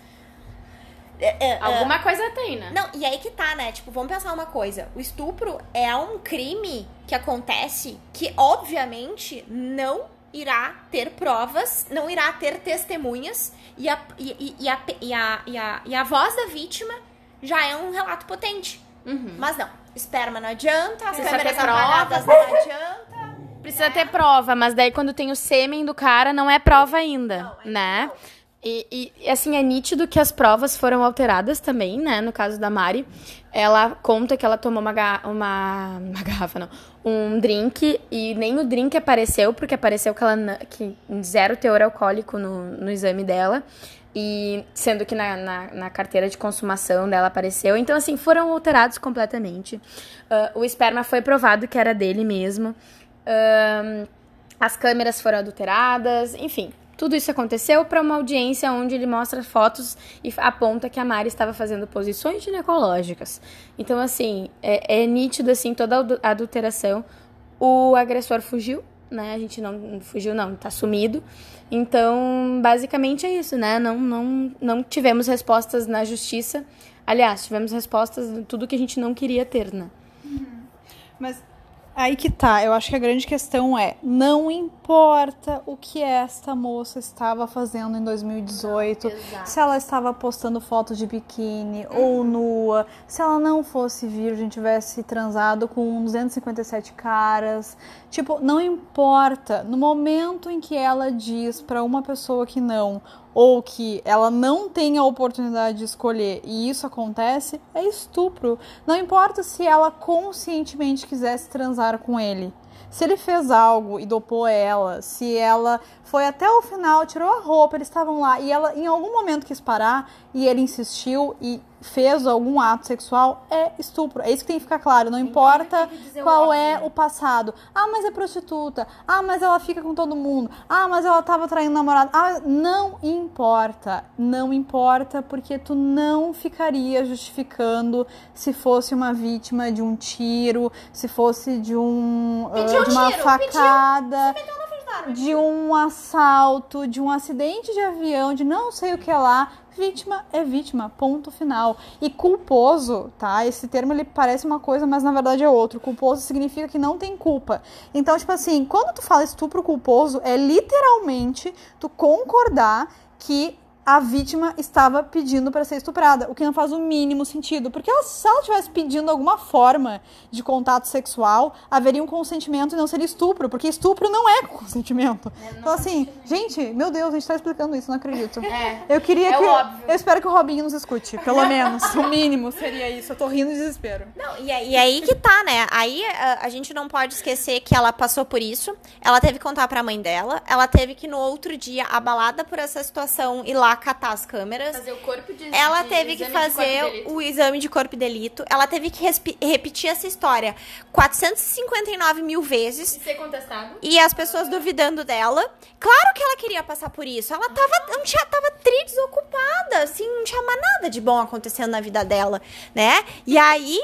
S2: é, é, Alguma é. coisa tem, né?
S1: Não, e aí que tá, né? Tipo, vamos pensar uma coisa. O estupro é um crime que acontece que, obviamente, não irá ter provas, não irá ter testemunhas e a, e, e, a, e, a, e, a, e a voz da vítima já é um relato potente. Uhum. Mas não, esperma não adianta, as câmeras apagadas não adianta.
S2: Precisa ter prova, mas daí quando tem o sêmen do cara não é prova ainda, não, né? Não. E, e, assim, é nítido que as provas foram alteradas também, né? No caso da Mari, ela conta que ela tomou uma, uma, uma garrafa, não, um drink e nem o drink apareceu, porque apareceu que ela que zero teor alcoólico no, no exame dela. E sendo que na, na, na, carteira de consumação dela apareceu. Então, assim, foram alterados completamente. Uh, o esperma foi provado que era dele mesmo. Uh, as câmeras foram adulteradas, enfim. Tudo isso aconteceu para uma audiência onde ele mostra fotos e aponta que a Mari estava fazendo posições ginecológicas. Então, assim, é, é nítido, assim, toda a adulteração. O agressor fugiu, né? A gente não fugiu, não, tá sumido. Então, basicamente é isso, né? Não, não, não tivemos respostas na justiça. Aliás, tivemos respostas de tudo que a gente não queria ter, né?
S3: Uhum. Mas Aí que tá, eu acho que a grande questão é: não importa o que esta moça estava fazendo em 2018, não, se ela estava postando fotos de biquíni uhum. ou nua, se ela não fosse virgem, tivesse transado com 257 caras. Tipo, não importa. No momento em que ela diz para uma pessoa que não, ou que ela não tem a oportunidade de escolher e isso acontece, é estupro. Não importa se ela conscientemente quisesse transar com ele. Se ele fez algo e dopou ela, se ela foi até o final, tirou a roupa, eles estavam lá e ela em algum momento quis parar e ele insistiu e fez algum ato sexual, é estupro. É isso que tem que ficar claro. Não importa qual é o passado. Ah, mas é prostituta. Ah, mas ela fica com todo mundo. Ah, mas ela tava traindo namorado. Ah, não importa. Não importa porque tu não ficaria justificando se fosse uma vítima de um tiro, se fosse de um uh, de uma tiro, facada. Pediu de um assalto, de um acidente de avião, de não sei o que lá. Vítima é vítima, ponto final. E culposo, tá? Esse termo ele parece uma coisa, mas na verdade é outro. Culposo significa que não tem culpa. Então, tipo assim, quando tu fala estupro culposo, é literalmente tu concordar que a vítima estava pedindo para ser estuprada, o que não faz o mínimo sentido, porque ela, se ela estivesse pedindo alguma forma de contato sexual, haveria um consentimento e não seria estupro, porque estupro não é *laughs* consentimento. É, então assim, gente, meu Deus, a gente está explicando isso, não acredito. É, eu queria é que óbvio. eu espero que o Robinho nos escute, pelo *laughs* menos, o mínimo seria isso. Eu tô rindo de desespero.
S1: Não, e, e aí que tá, né? Aí a, a, gente não pode esquecer que ela passou por isso, ela teve que contar para a mãe dela, ela teve que no outro dia abalada por essa situação ir lá lá catar as câmeras.
S2: Fazer o corpo de
S1: Ela
S2: de
S1: teve que
S2: de
S1: fazer o exame de corpo e delito. Ela teve que repetir essa história 459 mil vezes.
S2: E ser contestado.
S1: E as pessoas duvidando dela. Claro que ela queria passar por isso. Ela tava, não tinha, tava tri desocupada, assim, não tinha mais nada de bom acontecendo na vida dela, né? E aí,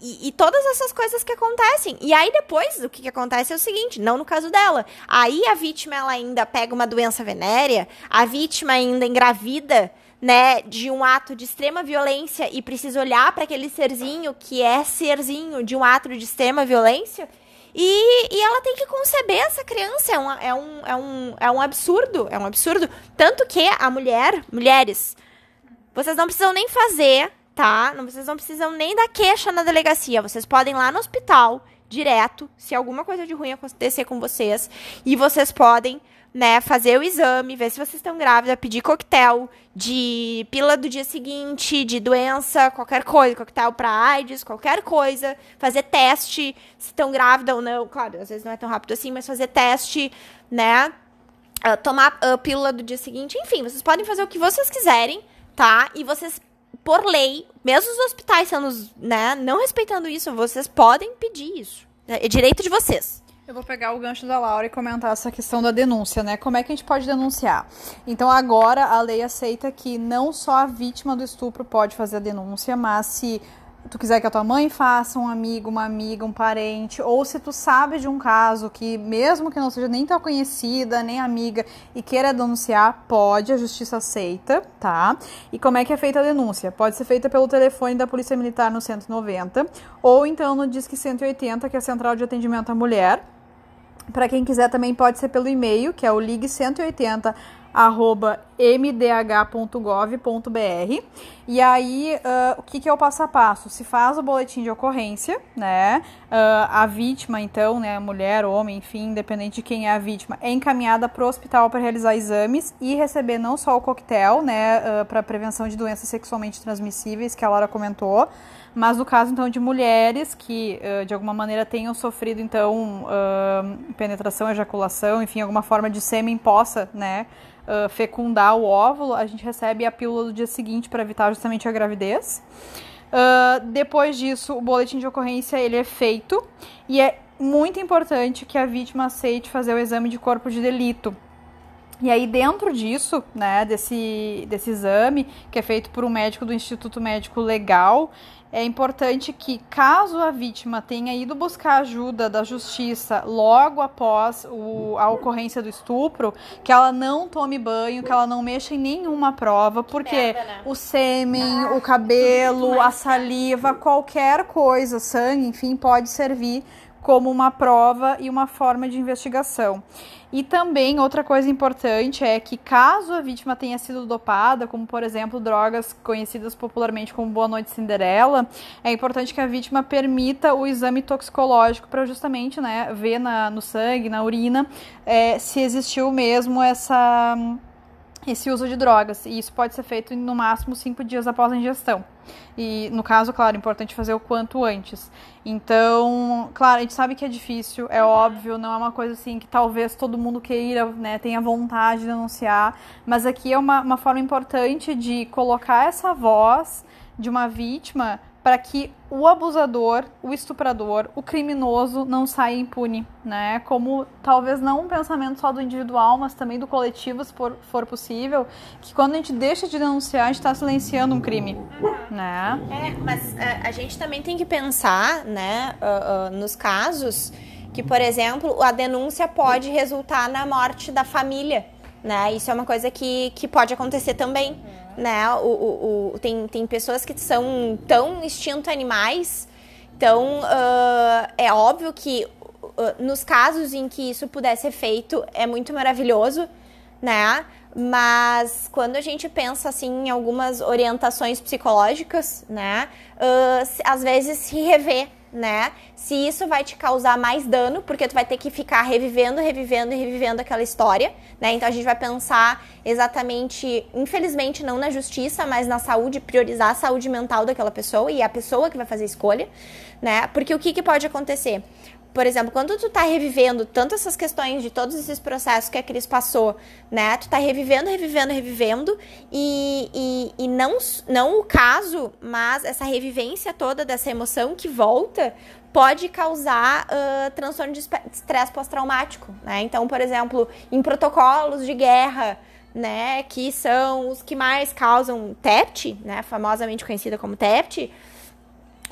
S1: e, e todas essas coisas que acontecem. E aí depois, o que, que acontece é o seguinte, não no caso dela. Aí a vítima, ela ainda pega uma doença venérea, a vítima ainda engravida, né, de um ato de extrema violência e precisa olhar para aquele serzinho que é serzinho de um ato de extrema violência. E, e ela tem que conceber essa criança. É um, é, um, é, um, é um absurdo. É um absurdo. Tanto que a mulher, mulheres, vocês não precisam nem fazer, tá? Não, vocês não precisam nem dar queixa na delegacia. Vocês podem ir lá no hospital, direto, se alguma coisa de ruim acontecer com vocês. E vocês podem, né, fazer o exame, ver se vocês estão grávidas, pedir coquetel de pílula do dia seguinte, de doença, qualquer coisa, coquetel para AIDS, qualquer coisa, fazer teste se estão grávida ou não. Claro, às vezes não é tão rápido assim, mas fazer teste, né? ah, tomar a pílula do dia seguinte, enfim, vocês podem fazer o que vocês quiserem, tá? E vocês, por lei, mesmo os hospitais sendo, né, não respeitando isso, vocês podem pedir isso. É direito de vocês.
S3: Eu vou pegar o gancho da Laura e comentar essa questão da denúncia, né? Como é que a gente pode denunciar? Então, agora a lei aceita que não só a vítima do estupro pode fazer a denúncia, mas se tu quiser que a tua mãe faça, um amigo, uma amiga, um parente, ou se tu sabe de um caso que, mesmo que não seja nem tua conhecida, nem amiga, e queira denunciar, pode, a justiça aceita, tá? E como é que é feita a denúncia? Pode ser feita pelo telefone da Polícia Militar no 190, ou então no Disque 180, que é a Central de Atendimento à Mulher. Para quem quiser também pode ser pelo e-mail, que é o ligue 180 arroba mdh.gov.br. E aí, ah, o que, que é o passo a passo? Se faz o boletim de ocorrência, né? Ah, a vítima, então, né? Mulher, homem, enfim, independente de quem é a vítima, é encaminhada para o hospital para realizar exames e receber não só o coquetel, né? para prevenção de doenças sexualmente transmissíveis, que a Laura comentou, mas no caso, então, de mulheres que, uh, de alguma maneira, tenham sofrido, então, uh, penetração, ejaculação, enfim, alguma forma de sêmen possa, né, uh, fecundar o óvulo, a gente recebe a pílula do dia seguinte para evitar justamente a gravidez. depois disso, o boletim de ocorrência, ele é feito e é muito importante que a vítima aceite fazer o exame de corpo de delito, e aí, dentro disso, né, desse, desse exame, que é feito por um médico do Instituto Médico Legal, é importante que, caso a vítima tenha ido buscar ajuda da justiça logo após o, a ocorrência do estupro, que ela não tome banho, que ela não mexa em nenhuma prova, porque
S1: merda, né?
S3: o sêmen, o cabelo, a saliva, qualquer coisa, sangue, enfim, pode servir como uma prova e uma forma de investigação. E também outra coisa importante é que caso a vítima tenha sido dopada, como por exemplo drogas conhecidas popularmente como Boa Noite Cinderela, é importante que a vítima permita o exame toxicológico para justamente né, ver na, no sangue, na urina, é, se existiu mesmo essa esse uso de drogas. E isso pode ser feito no máximo cinco dias após a ingestão. E, no caso, claro, é importante fazer o quanto antes. Então, claro, a gente sabe que é difícil, é óbvio, não é uma coisa assim que talvez todo mundo queira, né, tenha vontade de denunciar, mas aqui é uma, uma forma importante de colocar essa voz de uma vítima para que o abusador, o estuprador, o criminoso não saia impune, né? Como talvez não um pensamento só do individual, mas também do coletivo, se for, for possível, que quando a gente deixa de denunciar, a gente está silenciando um crime, né?
S1: É, mas é, a gente também tem que pensar, né, ah, ah, nos casos que, por exemplo, a denúncia pode resultar na morte da família, né? Isso é uma coisa que, que pode acontecer também, né? O, o, o- tem, tem pessoas que são tão instinto animais, então ah, é óbvio que ah, nos casos em que isso puder ser feito é muito maravilhoso, né? Mas quando a gente pensa assim em algumas orientações psicológicas, né? se- às vezes se rever, né? Se isso vai te causar mais dano, porque tu vai ter que ficar revivendo, revivendo e revivendo aquela história, né? Então a gente vai pensar exatamente, infelizmente não na justiça, mas na saúde, priorizar a saúde mental daquela pessoa e é a pessoa que vai fazer a escolha, né? Porque o que, que pode acontecer? Por exemplo, quando tu tá revivendo tanto essas questões de todos esses processos que a Cris passou, né? Tu tá revivendo, revivendo, revivendo, e, e, e não, não o caso, mas essa revivência toda dessa emoção que volta pode causar uh, transtorno de estresse pós-traumático, né? Então, por exemplo, em protocolos de guerra, né, que são os que mais causam TEPT, né, famosamente conhecida como TEPT,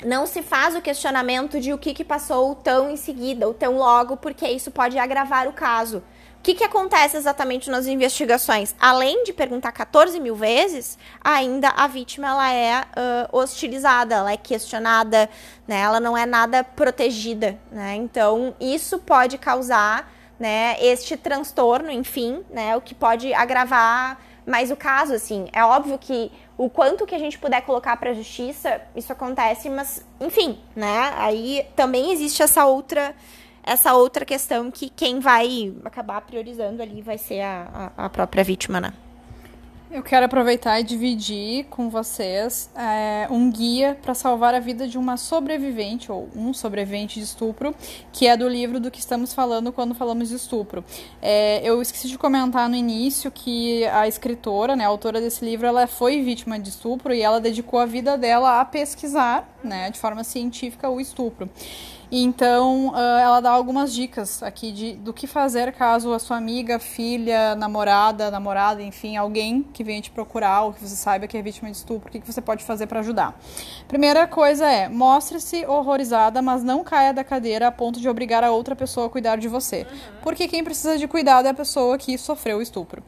S1: não se faz o questionamento de o que, que passou tão em seguida ou tão logo, porque isso pode agravar o caso. O que, que acontece exatamente nas investigações? Além de perguntar 14 mil vezes, ainda a vítima ela é uh, hostilizada, ela é questionada, né? ela não é nada protegida. Né? Então, isso pode causar né, este transtorno, enfim, né, o que pode agravar mais o caso, assim. É óbvio que o quanto que a gente puder colocar para a justiça, isso acontece, mas enfim, né? Aí também existe essa outra essa outra questão que quem vai acabar priorizando ali vai ser a, a, a própria vítima, né?
S3: Eu quero aproveitar e dividir com vocês é, um guia para salvar a vida de uma sobrevivente ou um sobrevivente de estupro, que é do livro do que estamos falando quando falamos de estupro. É, eu esqueci de comentar no início que a escritora, né, a autora desse livro, ela foi vítima de estupro e ela dedicou a vida dela a pesquisar, né, de forma científica, o estupro. Então, uh, ela dá algumas dicas aqui de, do que fazer caso a sua amiga, filha, namorada, namorada, enfim, alguém que venha te procurar ou que você saiba que é vítima de estupro, o que, que você pode fazer para ajudar. Primeira coisa é, mostre-se horrorizada, mas não caia da cadeira a ponto de obrigar a outra pessoa a cuidar de você. Uhum. Porque quem precisa de cuidado é a pessoa que sofreu o estupro.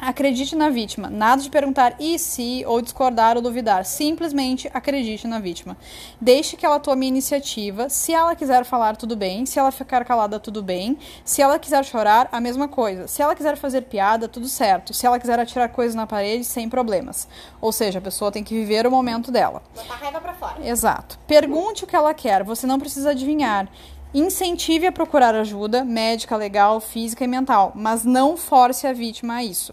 S3: Acredite na vítima. Nada de perguntar e se, ou discordar ou duvidar. Simplesmente acredite na vítima. Deixe que ela tome a iniciativa. Se ela quiser falar, tudo bem. Se ela ficar calada, tudo bem. Se ela quiser chorar, a mesma coisa. Se ela quiser fazer piada, tudo certo. Se ela quiser atirar coisas na parede, sem problemas. Ou seja, a pessoa tem que viver o momento dela.
S1: Botar raiva pra fora.
S3: Exato. Pergunte o que ela quer. Você não precisa adivinhar. Incentive a procurar ajuda médica, legal, física e mental, mas não force a vítima a isso.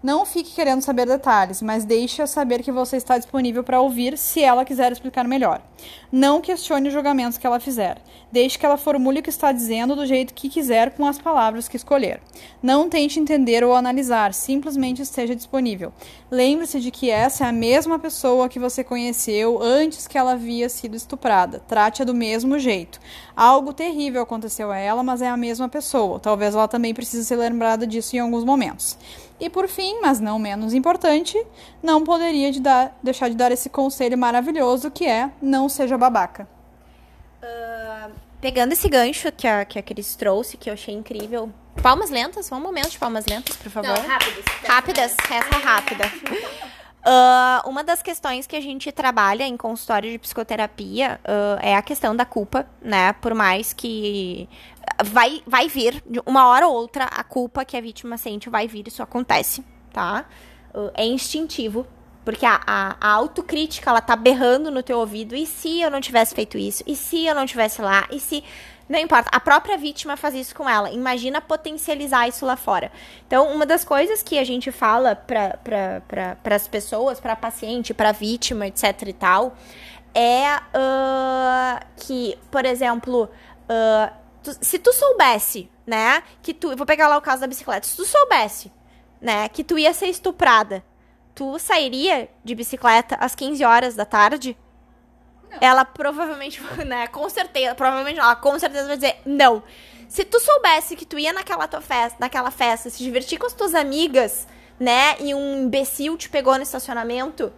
S3: Não fique querendo saber detalhes, mas deixe-a saber que você está disponível para ouvir se ela quiser explicar melhor. Não questione os julgamentos que ela fizer. Deixe que ela formule o que está dizendo do jeito que quiser com as palavras que escolher. Não tente entender ou analisar, simplesmente esteja disponível. Lembre-se de que essa é a mesma pessoa que você conheceu antes que ela havia sido estuprada. Trate-a do mesmo jeito. Algo terrível aconteceu a ela, mas é a mesma pessoa. Talvez ela também precise ser lembrada disso em alguns momentos. E por fim, mas não menos importante, não poderia de dar, deixar de dar esse conselho maravilhoso que é não seja babaca.
S1: Uh, pegando esse gancho que a, que a Cris trouxe, que eu achei incrível. Palmas lentas, um momento de palmas lentas, por favor. Não,
S2: rápidas.
S1: Rápidas, essa é rápida. Uh, uma das questões que a gente trabalha em consultório de psicoterapia uh, é a questão da culpa, né? Por mais que vai, vai vir, de uma hora ou outra, a culpa que a vítima sente vai vir, isso acontece, tá? Uh, é instintivo, porque a, a, a, autocrítica, ela tá berrando no teu ouvido, e se eu não tivesse feito isso? E se eu não tivesse lá? E se... Não importa, a própria vítima faz isso com ela. Imagina potencializar isso lá fora. Então, uma das coisas que a gente fala para pra, as pessoas, para paciente, para vítima, etc e tal, é uh, que, por exemplo, uh, tu, se tu soubesse, né, que tu. Vou pegar lá o caso da bicicleta. Se tu soubesse, né, que tu ia ser estuprada, tu sairia de bicicleta às 15 horas da tarde? Não. Ela provavelmente, né, com certeza, provavelmente ela com certeza vai dizer não. Se tu soubesse que tu ia naquela tua festa, naquela festa, se divertir com as tuas amigas, né, e um imbecil te pegou no estacionamento,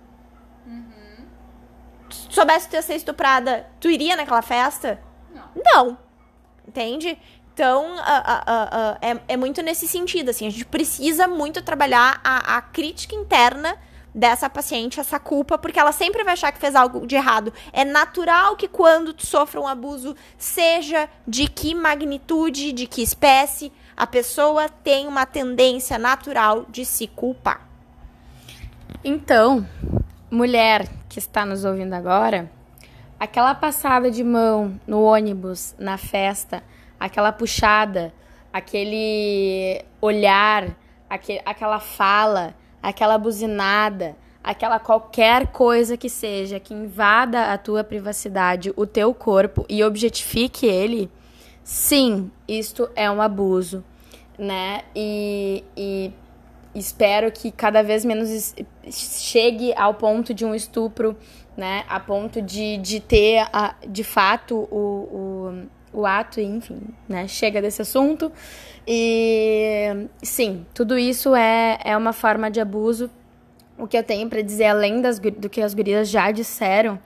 S1: uhum. se soubesse que tu ia ser estuprada, tu iria naquela festa? Não. Não. Entende? Então, é, é, muito nesse sentido, assim, a gente precisa muito trabalhar a, a, crítica interna dessa paciente, essa culpa, porque ela sempre vai achar que fez algo de errado. É natural que quando tu sofra um abuso, seja de que magnitude, de que espécie, a pessoa tem uma tendência natural de se culpar.
S2: Então, mulher que está nos ouvindo agora, aquela passada de mão no ônibus, na festa, aquela puxada, aquele olhar, aquele, aquela fala, aquela buzinada, aquela qualquer coisa que seja que invada a tua privacidade, o teu corpo e objetifique ele, sim, isto é um abuso, né? E, e espero que cada vez menos chegue ao ponto de um estupro, né? A ponto de, de ter, a, de fato, o, o, o ato, enfim, né? Chega desse assunto. E sim, tudo isso é, é uma forma de abuso. O que eu tenho para dizer, além das, do que as gurias já disseram,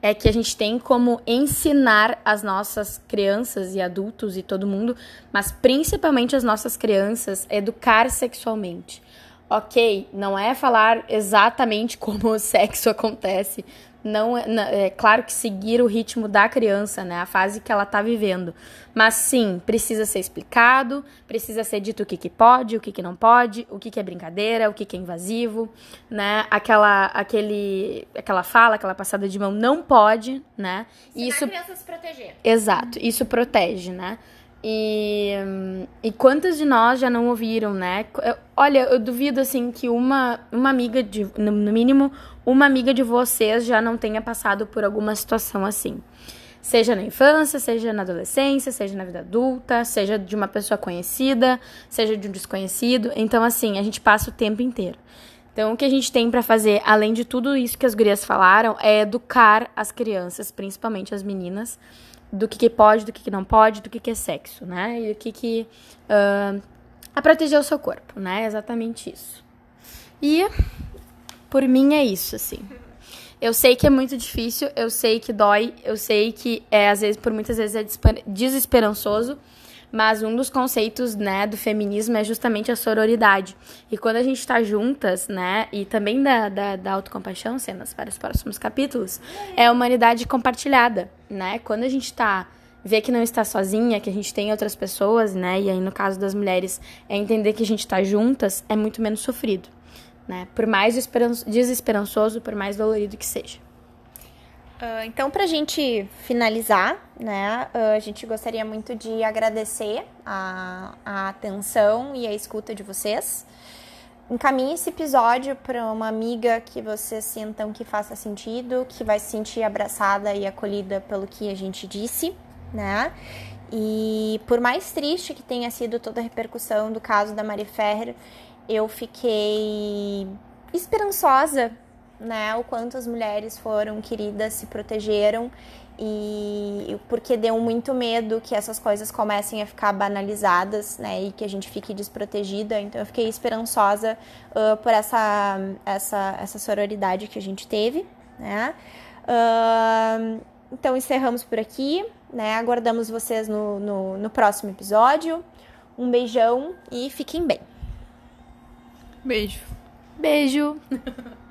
S2: é que a gente tem como ensinar as nossas crianças e adultos e todo mundo, mas principalmente as nossas crianças, educar sexualmente. Ok, não é falar exatamente *laughs* como o sexo acontece, não é, é, claro que seguir o ritmo da criança, né, a fase que ela está vivendo. Mas sim, precisa ser explicado, precisa ser dito o que, que pode, o que, que não pode, o que, que é brincadeira, o que, que é invasivo, né? Aquela, aquele, aquela fala, aquela passada de mão não pode, né?
S1: Ensinar isso a criança se proteger.
S2: Exato, isso protege, né? E, e quantas de nós já não ouviram, né? Olha, eu duvido assim que uma, uma amiga de, no mínimo, uma amiga de vocês já não tenha passado por alguma situação assim. Seja na infância, seja na adolescência, seja na vida adulta, seja de uma pessoa conhecida, seja de um desconhecido. Então, assim, a gente passa o tempo inteiro. Então, o que a gente tem para fazer, além de tudo isso que as gurias falaram, é educar as crianças, principalmente as meninas, do que, que pode, do que, que não pode, do que, que é sexo, né? E do que que... Uh, a proteger o seu corpo, né? Exatamente isso. E, por mim, é isso, assim. Eu sei que é muito difícil, eu sei que dói, eu sei que, é, às vezes, por muitas vezes é desesperançoso, mas um dos conceitos, né, do feminismo é justamente a sororidade. E quando a gente está juntas, né, e também da, da, da autocompaixão, cenas para os próximos capítulos, é a humanidade compartilhada, né? Quando a gente está vê que não está sozinha, que a gente tem outras pessoas, né? E aí no caso das mulheres é entender que a gente está juntas, é muito menos sofrido, né? Por mais desesperançoso, por mais dolorido que seja.
S1: Uh, então, para a gente finalizar, né, uh, a gente gostaria muito de agradecer a, a atenção e a escuta de vocês. Encaminhe esse episódio para uma amiga que vocês sintam que faça sentido, que vai se sentir abraçada e acolhida pelo que a gente disse, né? E por mais triste que tenha sido toda a repercussão do caso da Mari Ferrer, eu fiquei esperançosa né? O quanto as mulheres foram queridas, se protegeram e porque deu muito medo que essas coisas comecem a ficar banalizadas, né? E que a gente fique desprotegida. Então eu fiquei esperançosa uh, por essa, essa, essa sororidade que a gente teve, né? Uh, então encerramos por aqui, né? Aguardamos vocês no, no, no próximo episódio. Um beijão e fiquem bem.
S3: Beijo.
S2: Beijo. *laughs*